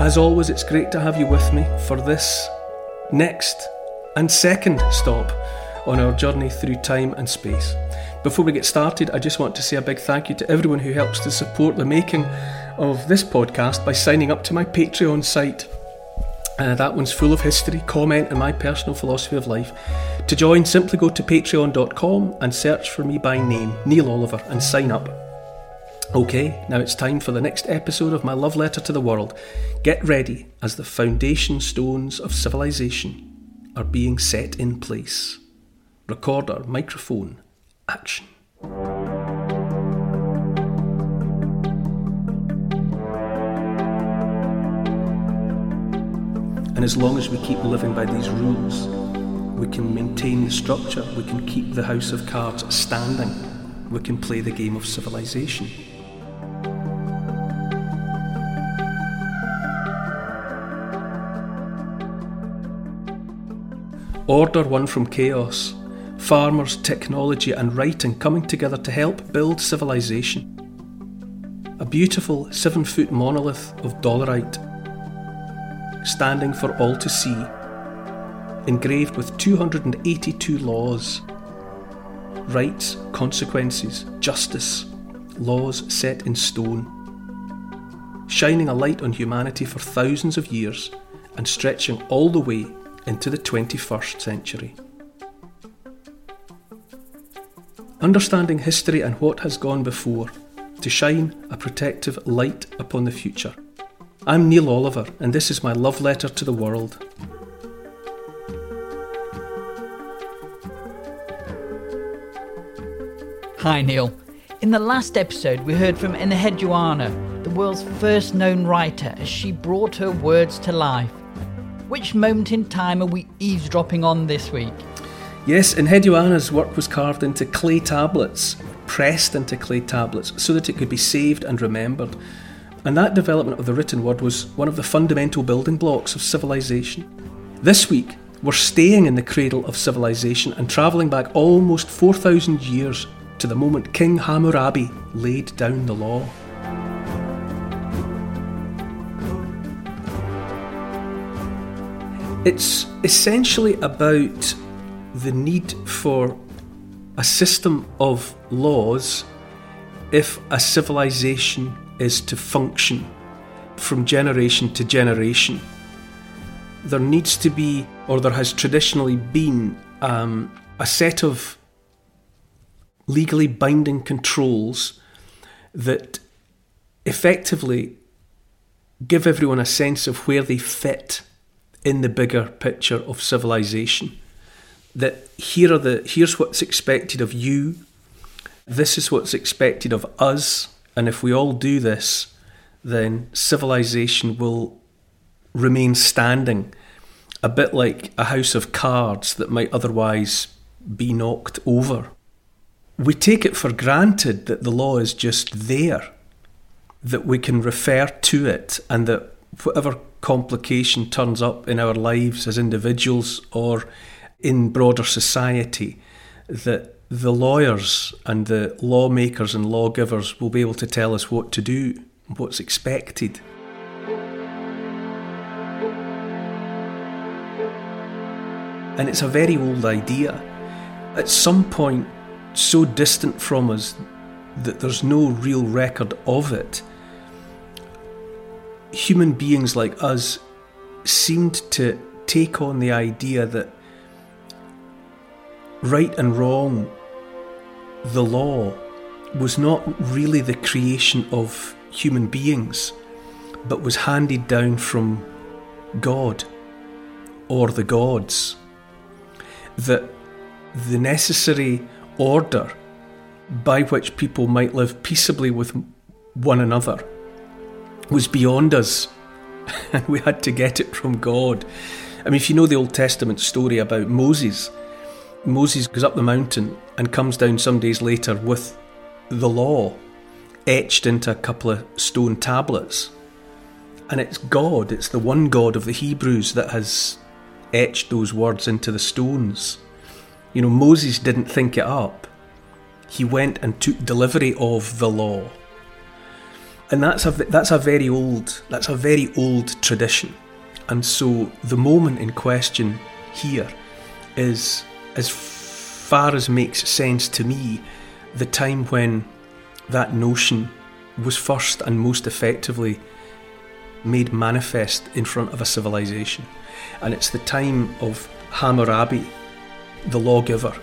As always, it's great to have you with me for this next and second stop on our journey through time and space. Before we get started, I just want to say a big thank you to everyone who helps to support the making of this podcast by signing up to my Patreon site. Uh, that one's full of history, comment, and my personal philosophy of life. To join, simply go to patreon.com and search for me by name, Neil Oliver, and sign up. Okay, now it's time for the next episode of my love letter to the world. Get ready as the foundation stones of civilization are being set in place. Recorder, microphone, action. And as long as we keep living by these rules, we can maintain the structure, we can keep the house of cards standing, we can play the game of civilization. Order won from chaos. Farmers, technology, and writing coming together to help build civilization. A beautiful seven foot monolith of dolerite, standing for all to see, engraved with 282 laws rights, consequences, justice, laws set in stone, shining a light on humanity for thousands of years and stretching all the way into the 21st century. Understanding history and what has gone before to shine a protective light upon the future. I'm Neil Oliver, and this is my love letter to the world. Hi, Neil. In the last episode, we heard from Enheduanna, the world's first known writer, as she brought her words to life. Which moment in time are we eavesdropping on this week? Yes, Enheduanna's work was carved into clay tablets, pressed into clay tablets, so that it could be saved and remembered. And that development of the written word was one of the fundamental building blocks of civilization. This week, we're staying in the cradle of civilization and travelling back almost 4,000 years to the moment King Hammurabi laid down the law. It's essentially about the need for a system of laws if a civilization is to function from generation to generation. There needs to be, or there has traditionally been, um, a set of legally binding controls that effectively give everyone a sense of where they fit in the bigger picture of civilization. That here are the here's what's expected of you, this is what's expected of us, and if we all do this, then civilization will remain standing, a bit like a house of cards that might otherwise be knocked over. We take it for granted that the law is just there, that we can refer to it, and that whatever complication turns up in our lives as individuals or in broader society, that the lawyers and the lawmakers and lawgivers will be able to tell us what to do, what's expected. And it's a very old idea. At some point, so distant from us that there's no real record of it, human beings like us seemed to take on the idea that right and wrong, the law, was not really the creation of human beings, but was handed down from God or the gods. That the necessary order by which people might live peaceably with one another was beyond us, and we had to get it from God. I mean, if you know the Old Testament story about Moses, Moses goes up the mountain and comes down some days later with the law etched into a couple of stone tablets. And it's God, it's the one God of the Hebrews that has etched those words into the stones. You know, Moses didn't think it up, he went and took delivery of the law. And that's a, that's a very old that's a very old tradition. And so the moment in question here is as far as makes sense to me the time when that notion was first and most effectively made manifest in front of a civilization. And it's the time of Hammurabi, the lawgiver,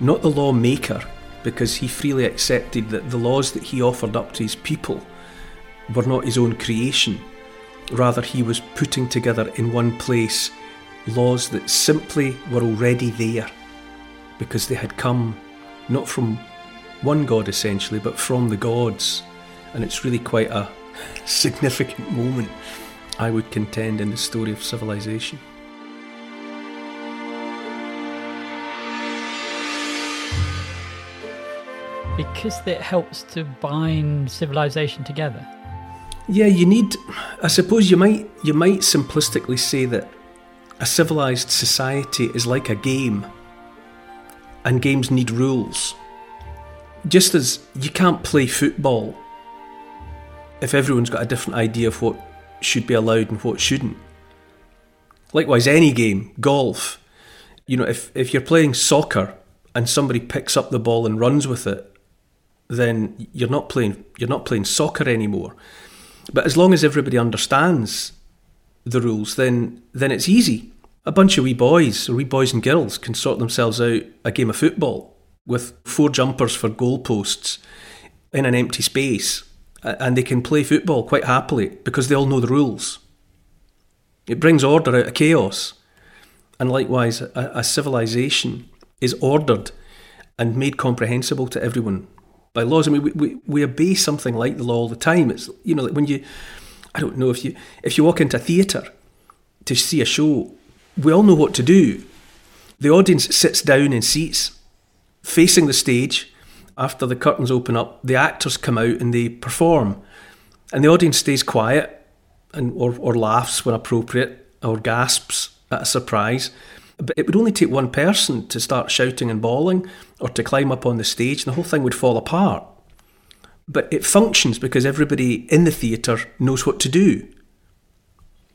not the lawmaker, because he freely accepted that the laws that he offered up to his people were not his own creation. Rather, he was putting together in one place laws that simply were already there because they had come not from one god essentially, but from the gods. And it's really quite a significant moment, I would contend, in the story of civilization. Because it helps to bind civilization together. Yeah, you need. I suppose you might you might simplistically say that a civilized society is like a game, and games need rules. Just as you can't play football if everyone's got a different idea of what should be allowed and what shouldn't. Likewise, any game, golf, you know, if, if you're playing soccer and somebody picks up the ball and runs with it, then you're not playing you're not playing soccer anymore. But as long as everybody understands the rules, then then it's easy. A bunch of wee boys or wee boys and girls can sort themselves out a game of football with four jumpers for goalposts in an empty space, and they can play football quite happily because they all know the rules. It brings order out of chaos, and likewise, a, a civilization is ordered and made comprehensible to everyone by laws. I mean, we, we, we obey something like the law all the time. It's you know, like when you, I don't know if you if you walk into a theatre to see a show, we all know what to do. The audience sits down in seats facing the stage. After the curtains open up, the actors come out and they perform, and the audience stays quiet and or, or laughs when appropriate or gasps at a surprise. But it would only take one person to start shouting and bawling or to climb up on the stage, and the whole thing would fall apart. But it functions because everybody in the theatre knows what to do.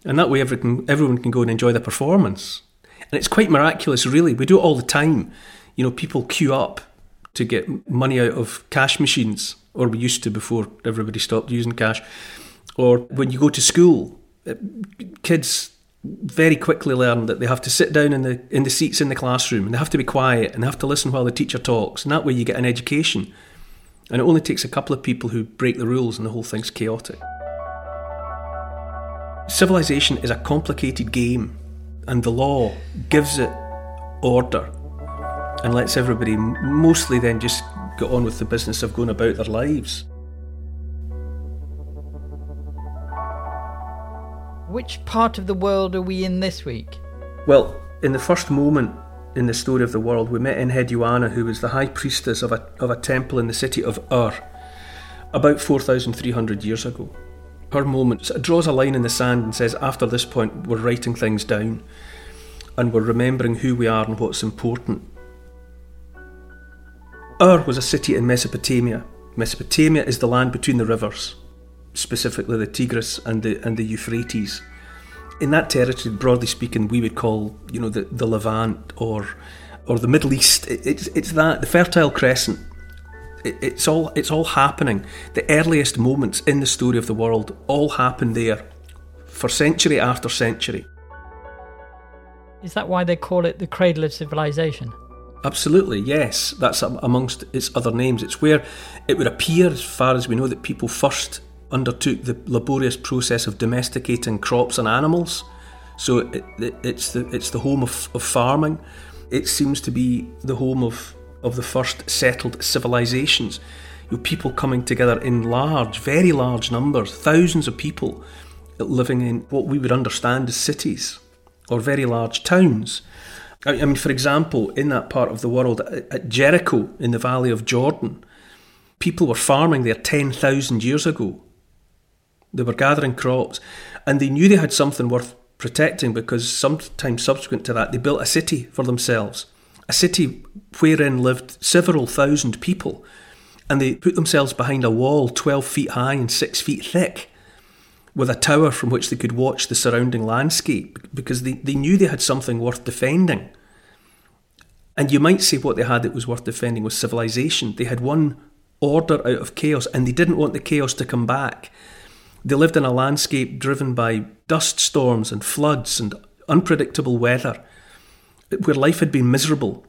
And that way, everyone, everyone can go and enjoy the performance. And it's quite miraculous, really. We do it all the time. You know, people queue up to get money out of cash machines, or we used to before everybody stopped using cash. Or when you go to school, uh, kids very quickly learn that they have to sit down in the in the seats in the classroom and they have to be quiet and they have to listen while the teacher talks and that way you get an education. And it only takes a couple of people who break the rules and the whole thing's chaotic. Civilization is a complicated game and the law gives it order. And lets everybody mostly then just get on with the business of going about their lives Which part of the world are we in this week? Well, in the first moment in the story of the world, we met Enheduanna, who was the high priestess of a, of a temple in the city of Ur, about 4,300 years ago. Her moment draws a line in the sand and says, after this point, we're writing things down and we're remembering who we are and what's important. Ur was a city in Mesopotamia. Mesopotamia is the land between the rivers specifically the Tigris and the and the Euphrates. In that territory, broadly speaking, we would call you know the, the Levant or or the Middle East. It, it's it's that the Fertile Crescent. It, it's all it's all happening. The earliest moments in the story of the world all happened there, for century after century. Is that why they call it the cradle of civilization? Absolutely, yes. That's amongst its other names. It's where it would appear, as far as we know, that people first undertook the laborious process of domesticating crops and animals. So it, it, it's the it's the home of, of farming. It seems to be the home of of the first settled civilizations. You know, people coming together in large, very large numbers, thousands of people living in what we would understand as cities or very large towns. I mean, for example, in that part of the world, at Jericho in the Valley of Jordan, people were farming there 10,000 years ago. They were gathering crops and they knew they had something worth protecting because sometime subsequent to that, they built a city for themselves, a city wherein lived several thousand people. And they put themselves behind a wall 12 feet high and 6 feet thick with a tower from which they could watch the surrounding landscape because they, they knew they had something worth defending. And you might say what they had that was worth defending was civilization. They had won order out of chaos and they didn't want the chaos to come back. They lived in a landscape driven by dust storms and floods and unpredictable weather, where life had been miserable.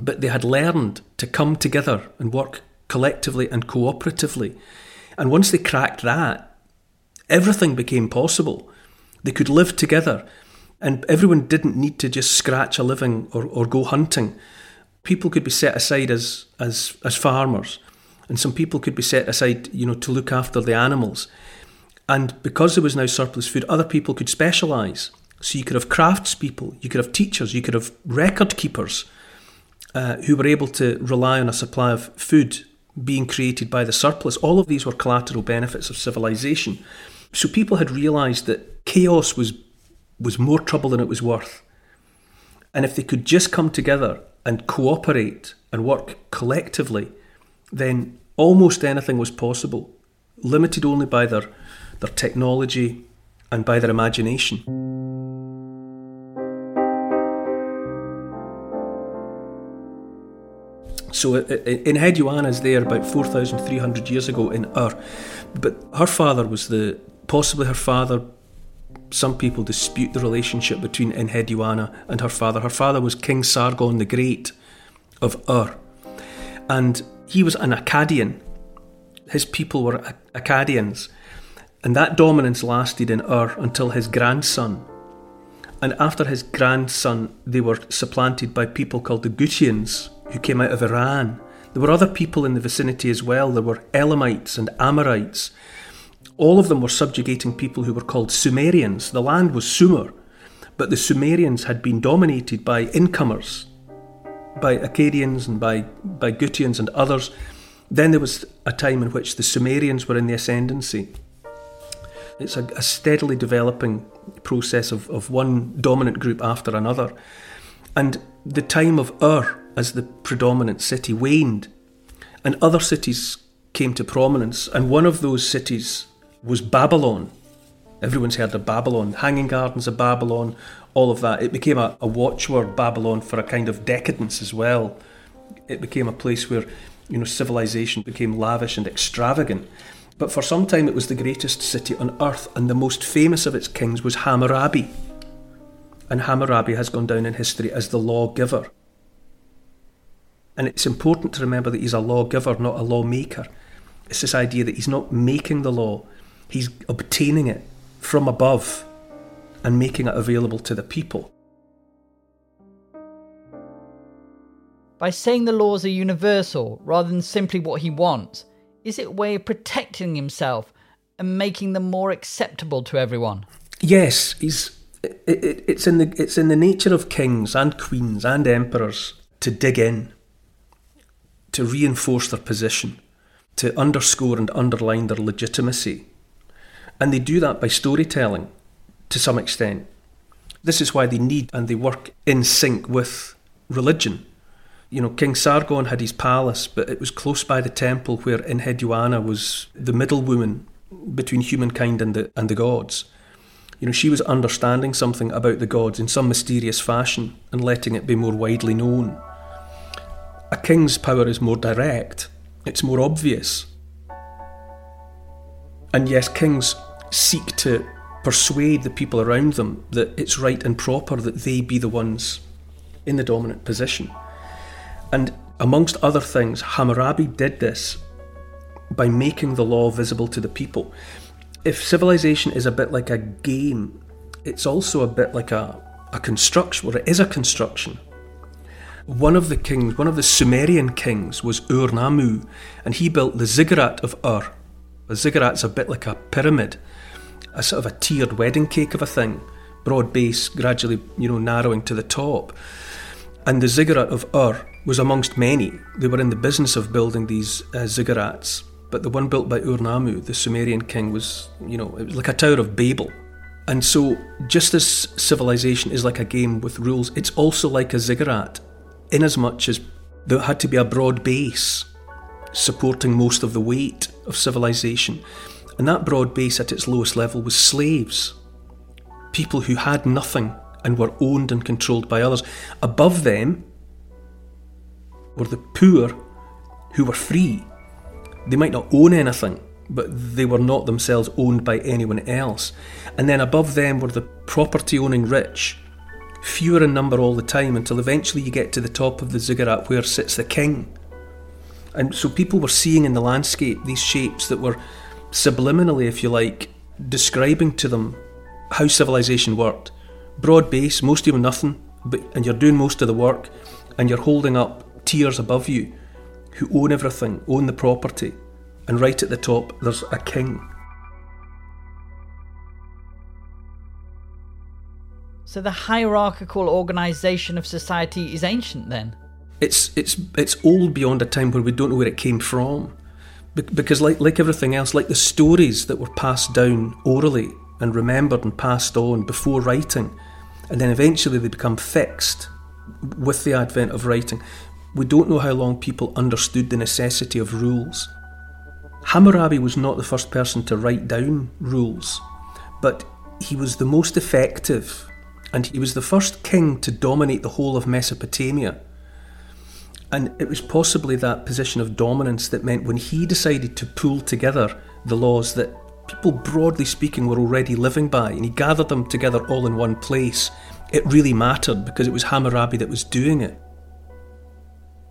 But they had learned to come together and work collectively and cooperatively. And once they cracked that, Everything became possible. They could live together, and everyone didn't need to just scratch a living or, or go hunting. People could be set aside as, as, as farmers, and some people could be set aside, you know, to look after the animals. And because there was now surplus food, other people could specialise. So you could have craftspeople, you could have teachers, you could have record keepers uh, who were able to rely on a supply of food being created by the surplus. All of these were collateral benefits of civilization. So people had realised that chaos was was more trouble than it was worth. And if they could just come together and cooperate and work collectively, then almost anything was possible, limited only by their, their technology and by their imagination. So in Enheduanna is there about 4,300 years ago in Ur. But her father was the possibly her father. Some people dispute the relationship between Enheduanna and her father. Her father was King Sargon the Great of Ur, and he was an Akkadian. His people were Akkadians, and that dominance lasted in Ur until his grandson. And after his grandson, they were supplanted by people called the Gutians, who came out of Iran. There were other people in the vicinity as well. There were Elamites and Amorites all of them were subjugating people who were called Sumerians. The land was Sumer, but the Sumerians had been dominated by incomers, by Akkadians and by, by Gutians and others. Then there was a time in which the Sumerians were in the ascendancy. It's a, a steadily developing process of, of one dominant group after another. And the time of Ur as the predominant city waned, and other cities came to prominence. And one of those cities was Babylon. Everyone's heard of Babylon, Hanging Gardens of Babylon, all of that. It became a, a watchword, Babylon, for a kind of decadence as well. It became a place where, you know, civilization became lavish and extravagant. But for some time, it was the greatest city on earth, and the most famous of its kings was Hammurabi. And Hammurabi has gone down in history as the lawgiver. And it's important to remember that he's a lawgiver, not a lawmaker. It's this idea that he's not making the law, He's obtaining it from above and making it available to the people. By saying the laws are universal rather than simply what he wants, is it a way of protecting himself and making them more acceptable to everyone? Yes, he's. It, it, it's in the it's in the nature of kings and queens and emperors to dig in, to reinforce their position, to underscore and underline their legitimacy, and they do that by storytelling to some extent. This is why they need and they work in sync with religion. You know, King Sargon had his palace, but it was close by the temple where Enheduanna was the middle woman between humankind and the, and the gods. You know, she was understanding something about the gods in some mysterious fashion and letting it be more widely known. A king's power is more direct, it's more obvious. And yes, kings seek to persuade the people around them that it's right and proper that they be the ones in the dominant position. And amongst other things, Hammurabi did this by making the law visible to the people. If civilization is a bit like a game, it's also a bit like a, a construction, or it is a construction. One of the kings, one of the Sumerian kings, was Ur-Nammu, and he built the ziggurat of Ur. A ziggurat's a bit like a pyramid, a sort of a tiered wedding cake of a thing, broad base, gradually, you know, narrowing to the top. And the ziggurat of Ur was amongst many. They were in the business of building these uh, ziggurats, but the one built by Ur-Nammu, the Sumerian king, was, you know, it was like a Tower of Babel. And so, just as civilization is like a game with rules, it's also like a ziggurat much as there had to be a broad base supporting most of the weight of civilization. And that broad base at its lowest level was slaves, people who had nothing and were owned and controlled by others. Above them were the poor who were free. They might not own anything, but they were not themselves owned by anyone else. And then above them were the property owning rich fewer in number all the time until eventually you get to the top of the ziggurat where sits the king. And so people were seeing in the landscape these shapes that were subliminally, if you like, describing to them how civilization worked. Broad base, most you nothing, but, and you're doing most of the work, and you're holding up tiers above you who own everything, own the property, and right at the top there's a king. So the hierarchical organisation of society is ancient then? It's, it's, it's old beyond a time where we don't know where it came from. Be- because, like, like everything else, like the stories that were passed down orally and remembered and passed on before writing, and then eventually they become fixed with the advent of writing, we don't know how long people understood the necessity of rules. Hammurabi was not the first person to write down rules, but he was the most effective and he was the first king to dominate the whole of Mesopotamia. And it was possibly that position of dominance that meant when he decided to pull together the laws that people, broadly speaking, were already living by, and he gathered them together all in one place, it really mattered because it was Hammurabi that was doing it.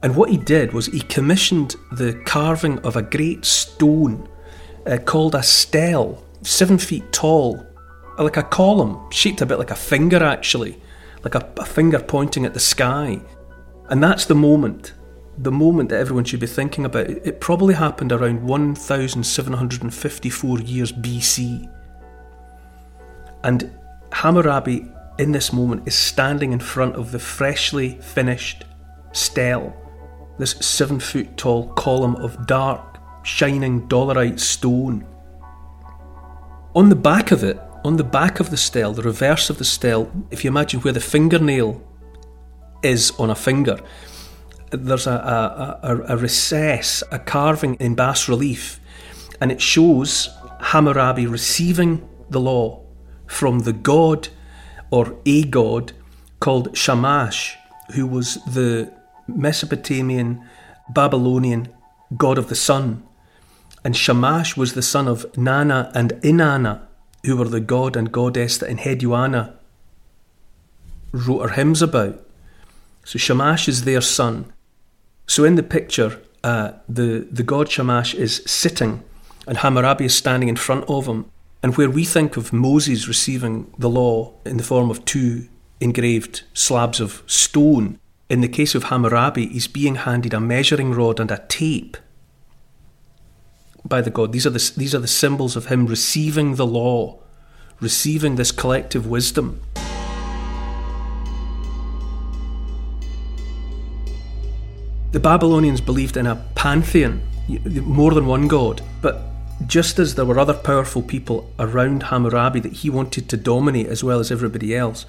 And what he did was he commissioned the carving of a great stone uh, called a stele, seven feet tall, like a column, shaped a bit like a finger actually, like a, a finger pointing at the sky. And that's the moment, the moment that everyone should be thinking about. It, it probably happened around 1754 years BC. And Hammurabi, in this moment, is standing in front of the freshly finished stele, this seven foot tall column of dark, shining dolerite stone. On the back of it on the back of the stele, the reverse of the stele, if you imagine where the fingernail is on a finger, there's a, a, a, a recess, a carving in bas relief, and it shows Hammurabi receiving the law from the god or a god called Shamash, who was the Mesopotamian Babylonian god of the sun. And Shamash was the son of Nana and Inanna, who were the god and goddess that Enheduanna wrote her hymns about. So Shamash is their son. So in the picture, uh, the, the god Shamash is sitting and Hammurabi is standing in front of him. And where we think of Moses receiving the law in the form of two engraved slabs of stone, in the case of Hammurabi, he's being handed a measuring rod and a tape by the God. These are the, these are the symbols of him receiving the law, receiving this collective wisdom. The Babylonians believed in a pantheon, more than one god, but just as there were other powerful people around Hammurabi that he wanted to dominate as well as everybody else,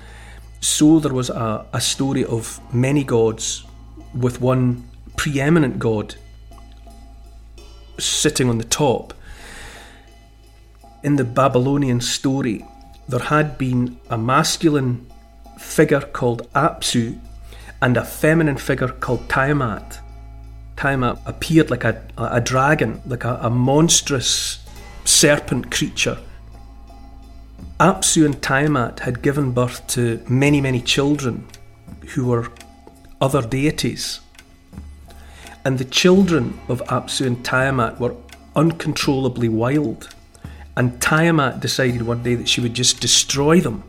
so there was a, a story of many gods with one preeminent god sitting on the top. In the Babylonian story, there had been a masculine figure called Apsu and a feminine figure called Tiamat. Tiamat appeared like a, a dragon, like a, a monstrous serpent creature. Apsu and Tiamat had given birth to many, many children who were other deities And the children of Apsu and Tiamat were uncontrollably wild. And Tiamat decided one day that she would just destroy them.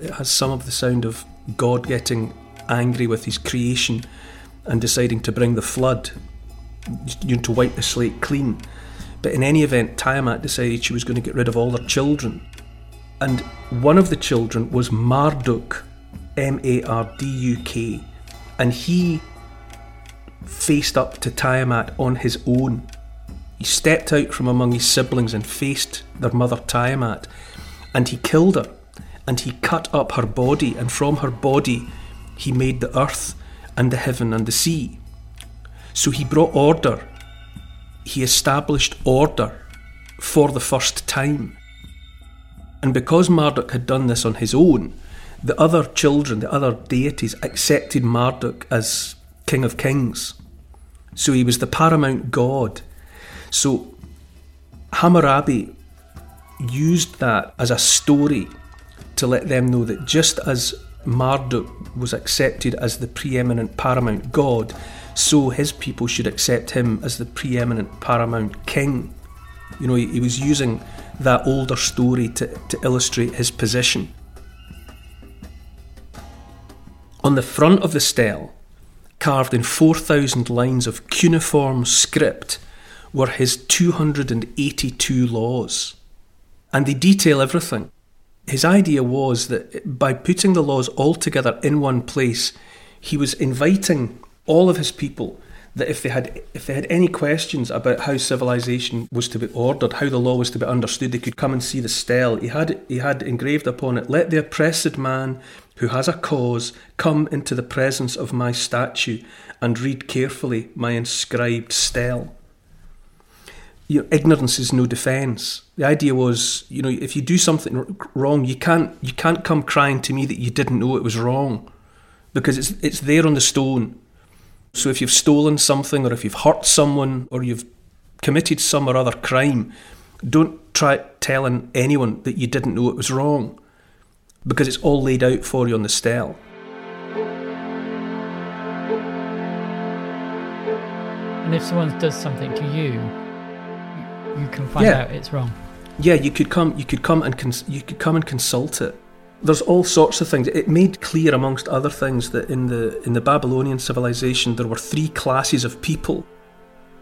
It has some of the sound of God getting angry with his creation and deciding to bring the flood, you know, to wipe the slate clean. But in any event, Tiamat decided she was going to get rid of all her children. And one of the children was Marduk, M A R D U K, and he faced up to Tiamat on his own. He stepped out from among his siblings and faced their mother Tiamat, and he killed her, and he cut up her body, and from her body he made the earth and the heaven and the sea. So he brought order he established order for the first time. And because Marduk had done this on his own, the other children, the other deities, accepted Marduk as King of Kings. So he was the paramount god. So Hammurabi used that as a story to let them know that just as Marduk was accepted as the preeminent paramount god, so his people should accept him as the preeminent paramount king. You know, he, he was using that older story to, to illustrate his position. On the front of the stele, carved in 4,000 lines of cuneiform script, were his 282 laws. And they detail everything. His idea was that by putting the laws all together in one place, he was inviting all of his people that if they had if they had any questions about how civilization was to be ordered, how the law was to be understood, they could come and see the stele. He had he had engraved upon it, "Let the oppressed man who has a cause come into the presence of my statue and read carefully my inscribed stele." You know, ignorance is no defence. The idea was, you know, if you do something wrong, you can't you can't come crying to me that you didn't know it was wrong, because it's it's there on the stone so if you've stolen something or if you've hurt someone or you've committed some or other crime, don't try telling anyone that you didn't know it was wrong because it's all laid out for you on the stele. And if someone does something to you, you can find yeah. out it's wrong. Yeah, you could come. You could come and cons- you could come and consult it there's all sorts of things. It made clear, amongst other things, that in the in the Babylonian civilization there were three classes of people.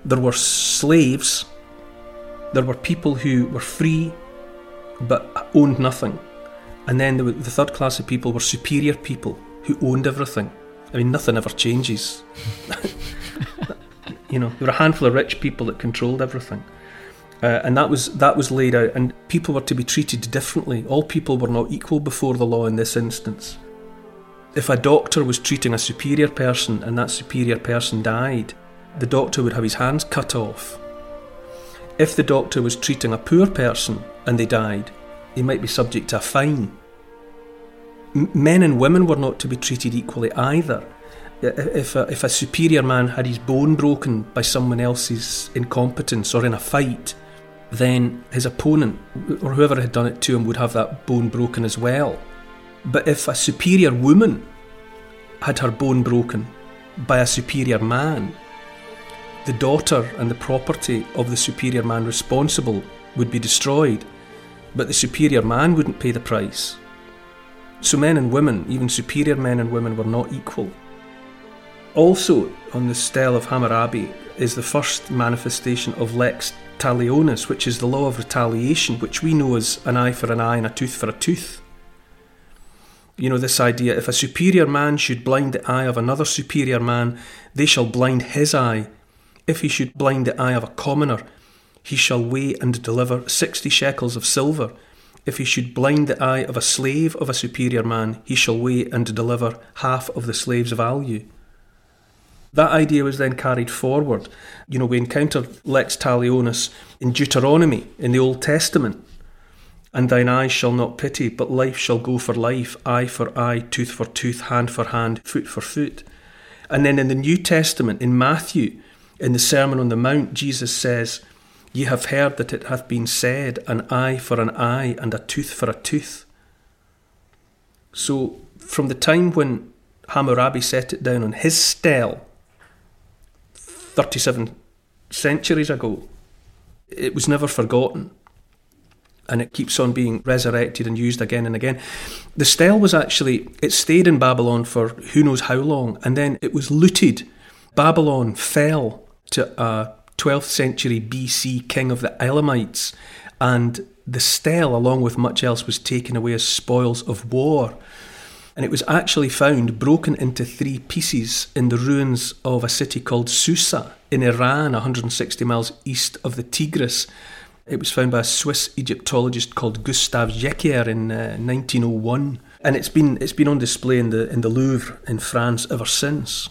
There were slaves. There were people who were free, but owned nothing, and then the, the third class of people were superior people who owned everything. I mean, nothing ever changes. you know, there were a handful of rich people that controlled everything. Uh, and that was that was laid out, and people were to be treated differently. All people were not equal before the law in this instance. If a doctor was treating a superior person and that superior person died, the doctor would have his hands cut off. If the doctor was treating a poor person and they died, they might be subject to a fine. Men and women were not to be treated equally either. If a, if a superior man had his bone broken by someone else's incompetence or in a fight, then his opponent, or whoever had done it to him, would have that bone broken as well. But if a superior woman had her bone broken by a superior man, the daughter and the property of the superior man responsible would be destroyed, but the superior man wouldn't pay the price. So men and women, even superior men and women, were not equal. Also, on the stele of Hammurabi is the first manifestation of lex talionis, which is the law of retaliation, which we know as an eye for an eye and a tooth for a tooth. You know, this idea if a superior man should blind the eye of another superior man, they shall blind his eye. If he should blind the eye of a commoner, he shall weigh and deliver sixty shekels of silver. If he should blind the eye of a slave of a superior man, he shall weigh and deliver half of the slave's value. That idea was then carried forward. You know, we encounter lex talionis in Deuteronomy in the Old Testament. And thine eyes shall not pity, but life shall go for life, eye for eye, tooth for tooth, hand for hand, foot for foot. And then in the New Testament, in Matthew, in the Sermon on the Mount, Jesus says, Ye have heard that it hath been said, an eye for an eye, and a tooth for a tooth. So, from the time when Hammurabi set it down on his stele, 37 centuries ago. It was never forgotten. And it keeps on being resurrected and used again and again. The stele was actually, it stayed in Babylon for who knows how long, and then it was looted. Babylon fell to a 12th century BC king of the Elamites, and the stele, along with much else, was taken away as spoils of war. And it was actually found broken into three pieces in the ruins of a city called Susa in Iran, 160 miles east of the Tigris. It was found by a Swiss Egyptologist called Gustav Jéquier in uh, 1901, and it's been it's been on display in the in the Louvre in France ever since.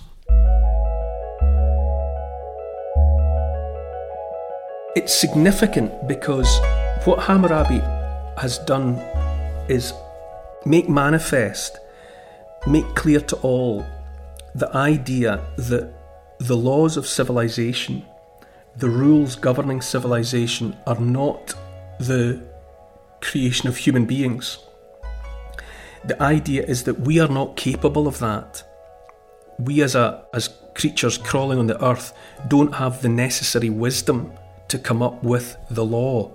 It's significant because what Hammurabi has done is make manifest, make clear to all the idea that the laws of civilization, the rules governing civilization, are not the creation of human beings. The idea is that we are not capable of that. We, as, a, as creatures crawling on the earth, don't have the necessary wisdom to come up with the law.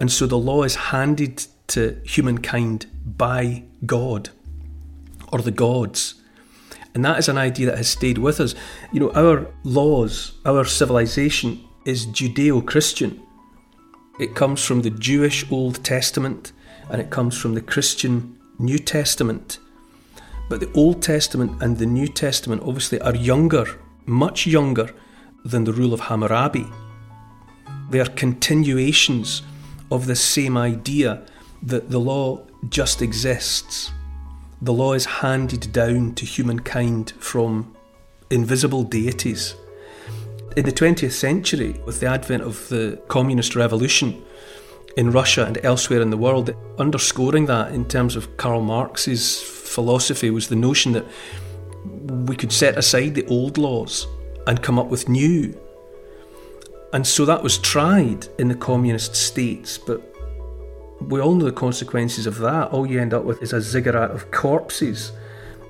And so the law is handed to humankind by God or the gods. And that is an idea that has stayed with us. You know, our laws, our civilization is Judeo Christian. It comes from the Jewish Old Testament and it comes from the Christian New Testament. But the Old Testament and the New Testament obviously are younger, much younger than the rule of Hammurabi. They are continuations of the same idea that the law just exists the law is handed down to humankind from invisible deities. In the 20th century, with the advent of the communist revolution in Russia and elsewhere in the world, underscoring that in terms of Karl Marx's philosophy was the notion that we could set aside the old laws and come up with new. And so that was tried in the communist states, but we all know the consequences of that. All you end up with is a ziggurat of corpses,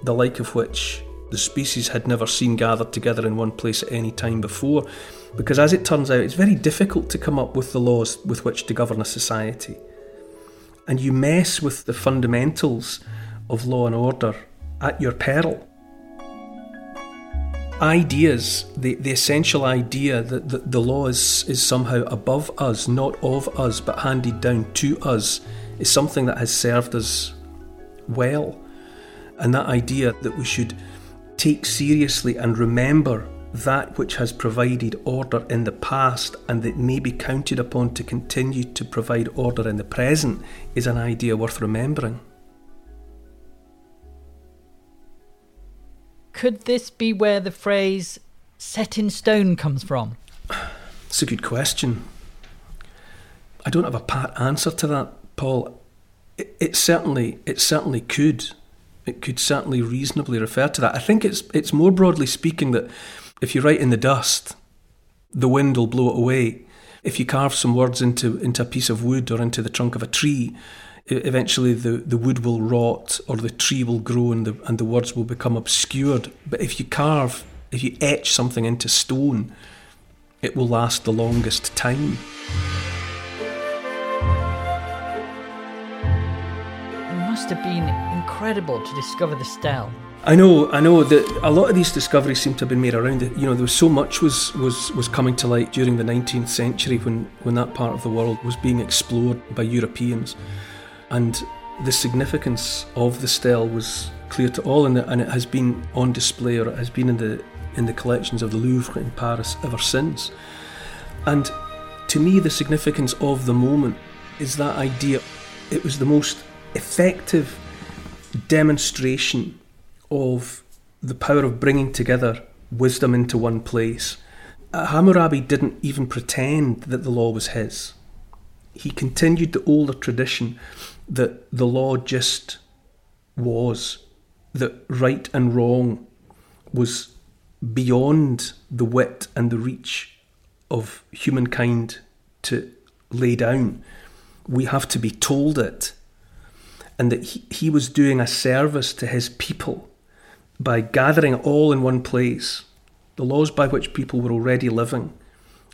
the like of which the species had never seen gathered together in one place at any time before. Because as it turns out, it's very difficult to come up with the laws with which to govern a society. And you mess with the fundamentals of law and order at your peril ideas, the, the essential idea that the, the law is, is somehow above us, not of us, but handed down to us, is something that has served us well. And that idea that we should take seriously and remember that which has provided order in the past and that may be counted upon to continue to provide order in the present is an idea worth remembering. Could this be where the phrase set in stone comes from? It's a good question. I don't have a pat answer to that, Paul. It, it certainly it certainly could. It could certainly reasonably refer to that. I think it's it's more broadly speaking that if you write in the dust, the wind will blow it away. If you carve some words into into a piece of wood or into the trunk of a tree, eventually the, the wood will rot or the tree will grow and the, and the words will become obscured. But if you carve, if you etch something into stone, it will last the longest time. It must have been incredible to discover the stele. I know, I know that a lot of these discoveries seem to have been made around it. You know, there was so much was, was, was coming to light during the 19th century when, when that part of the world was being explored by Europeans. And the significance of the stele was clear to all, and, the, and it has been on display or it has been in the in the collections of the Louvre in Paris ever since. And to me, the significance of the moment is that idea. It was the most effective demonstration of the power of bringing together wisdom into one place. Hammurabi didn't even pretend that the law was his. He continued the older tradition that the law just was, that right and wrong was beyond the wit and the reach of humankind to lay down. We have to be told it. And that he, he was doing a service to his people by gathering it all in one place, the laws by which people were already living,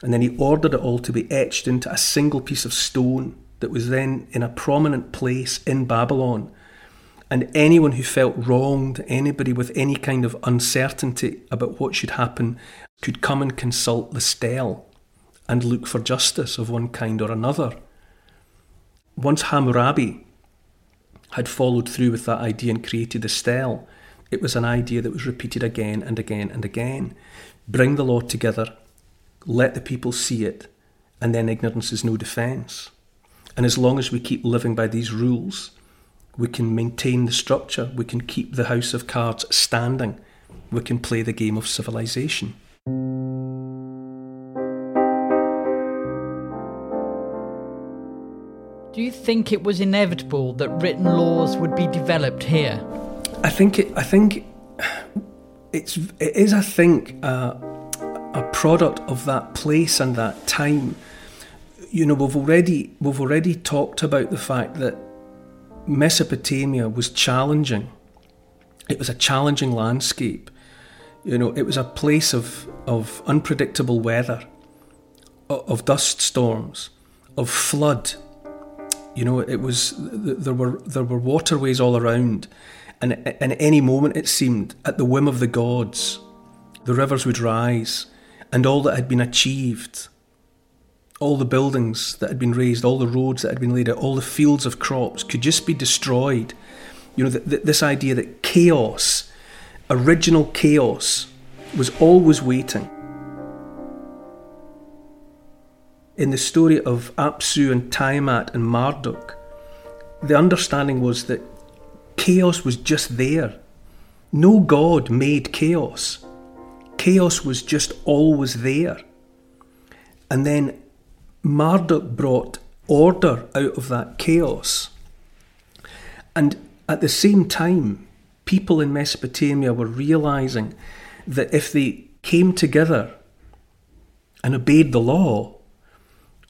and then he ordered it all to be etched into a single piece of stone that was then in a prominent place in Babylon. And anyone who felt wronged, anybody with any kind of uncertainty about what should happen, could come and consult the stele and look for justice of one kind or another. Once Hammurabi had followed through with that idea and created the stele, it was an idea that was repeated again and again and again. Bring the law together, let the people see it, and then ignorance is no defence. And as long as we keep living by these rules, we can maintain the structure, we can keep the house of cards standing, we can play the game of civilization. Do you think it was inevitable that written laws would be developed here? I think it. I think it's. It is. I think uh, a product of that place and that time. You know, we've already we've already talked about the fact that Mesopotamia was challenging. It was a challenging landscape. You know, it was a place of of unpredictable weather, of dust storms, of flood you know, it was there were there were waterways all around, and at any moment it seemed at the whim of the gods, the rivers would rise, and all that had been achieved, all the buildings that had been raised, all the roads that had been laid out, all the fields of crops could just be destroyed. You know, th- th- this idea that chaos, original chaos, was always waiting in the story of Apsu and Tiamat and Marduk, the understanding was that chaos was just there. No god made chaos. Chaos was just always there. And then Marduk brought order out of that chaos. And at the same time, people in Mesopotamia were realizing that if they came together and obeyed the law,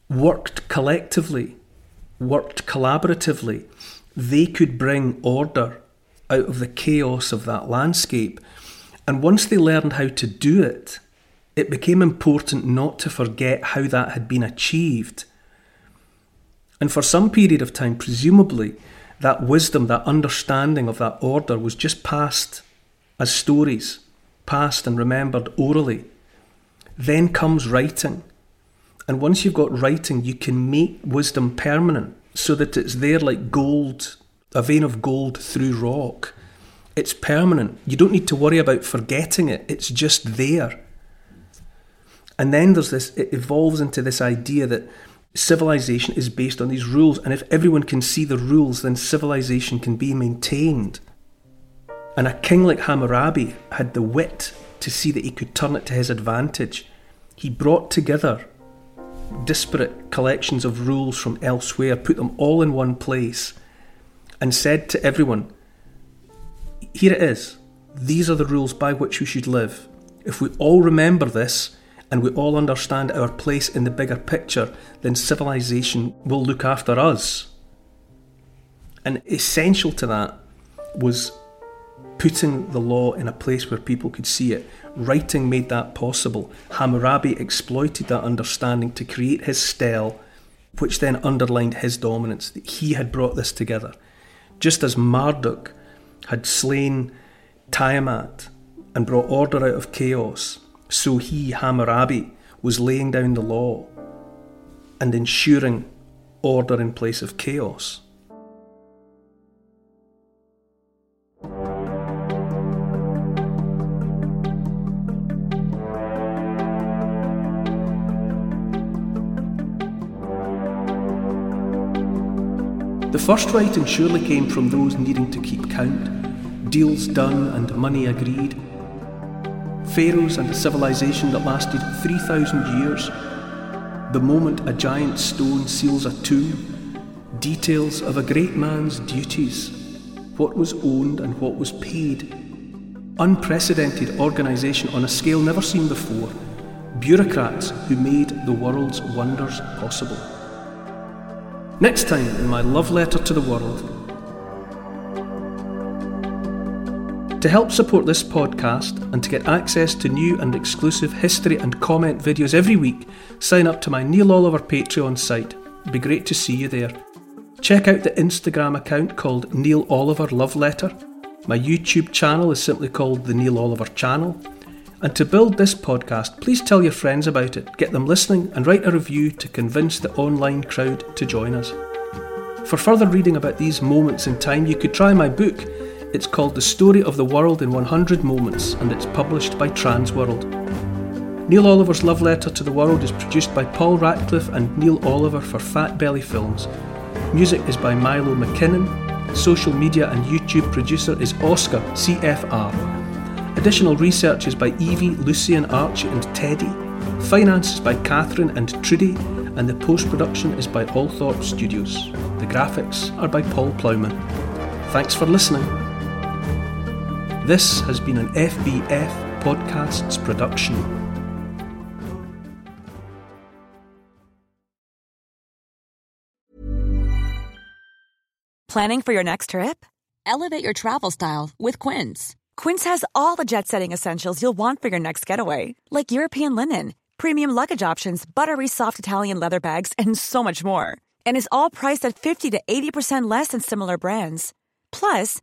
worked collectively, worked collaboratively, they could bring order out of the chaos of that landscape. And once they learned how to do it, it became important not to forget how that had been achieved. And for some period of time, presumably, that wisdom, that understanding of that order was just passed as stories, passed and remembered orally. Then comes writing and once you've got writing, you can make wisdom permanent so that it's there like gold, a vein of gold through rock. It's permanent. You don't need to worry about forgetting it, it's just there. And then there's this, it evolves into this idea that civilization is based on these rules. And if everyone can see the rules, then civilization can be maintained. And a king like Hammurabi had the wit to see that he could turn it to his advantage. He brought together disparate collections of rules from elsewhere, put them all in one place, and said to everyone, Here it is. These are the rules by which we should live. If we all remember this and we all understand our place in the bigger picture, then civilization will look after us. And essential to that was putting the law in a place where people could see it. Writing made that possible. Hammurabi exploited that understanding to create his stele, which then underlined his dominance, that he had brought this together. Just as Marduk had slain Tiamat and brought order out of chaos, so he, Hammurabi, was laying down the law and ensuring order in place of chaos. The first writing surely came from those needing to keep count, deals done and money agreed. Pharaohs and a civilization that lasted 3,000 years. The moment a giant stone seals a tomb, details of a great man's duties, what was owned and what was paid. Unprecedented organisation on a scale never seen before, bureaucrats who made the world's wonders possible. Next time in my love letter to the world, To help support this podcast and to get access to new and exclusive history and comment videos every week, sign up to my Neil Oliver Patreon site. It'd be great to see you there. Check out the Instagram account called Neil Oliver Love Letter. My YouTube channel is simply called The Neil Oliver Channel. And to build this podcast, please tell your friends about it, get them listening, and write a review to convince the online crowd to join us. For further reading about these moments in time, you could try my book. It's called The Story of the World in 100 Moments, and it's published by Transworld. Neil Oliver's Love Letter to the World is produced by Paul Ratcliffe and Neil Oliver for Fat Belly Films. Music is by Milo McKinnon. Social media and YouTube producer is Oscar CFR. Additional research is by Evie, Lucian, Archie, and Teddy. Finance is by Catherine and Trudy, and the post production is by Althorpe Studios. The graphics are by Paul Plowman. Thanks for listening. This has been an FBF Podcasts production. Planning for your next trip? Elevate your travel style with Quince. Quince has all the jet setting essentials you'll want for your next getaway, like European linen, premium luggage options, buttery soft Italian leather bags, and so much more. And is all priced at 50 to 80% less than similar brands. Plus,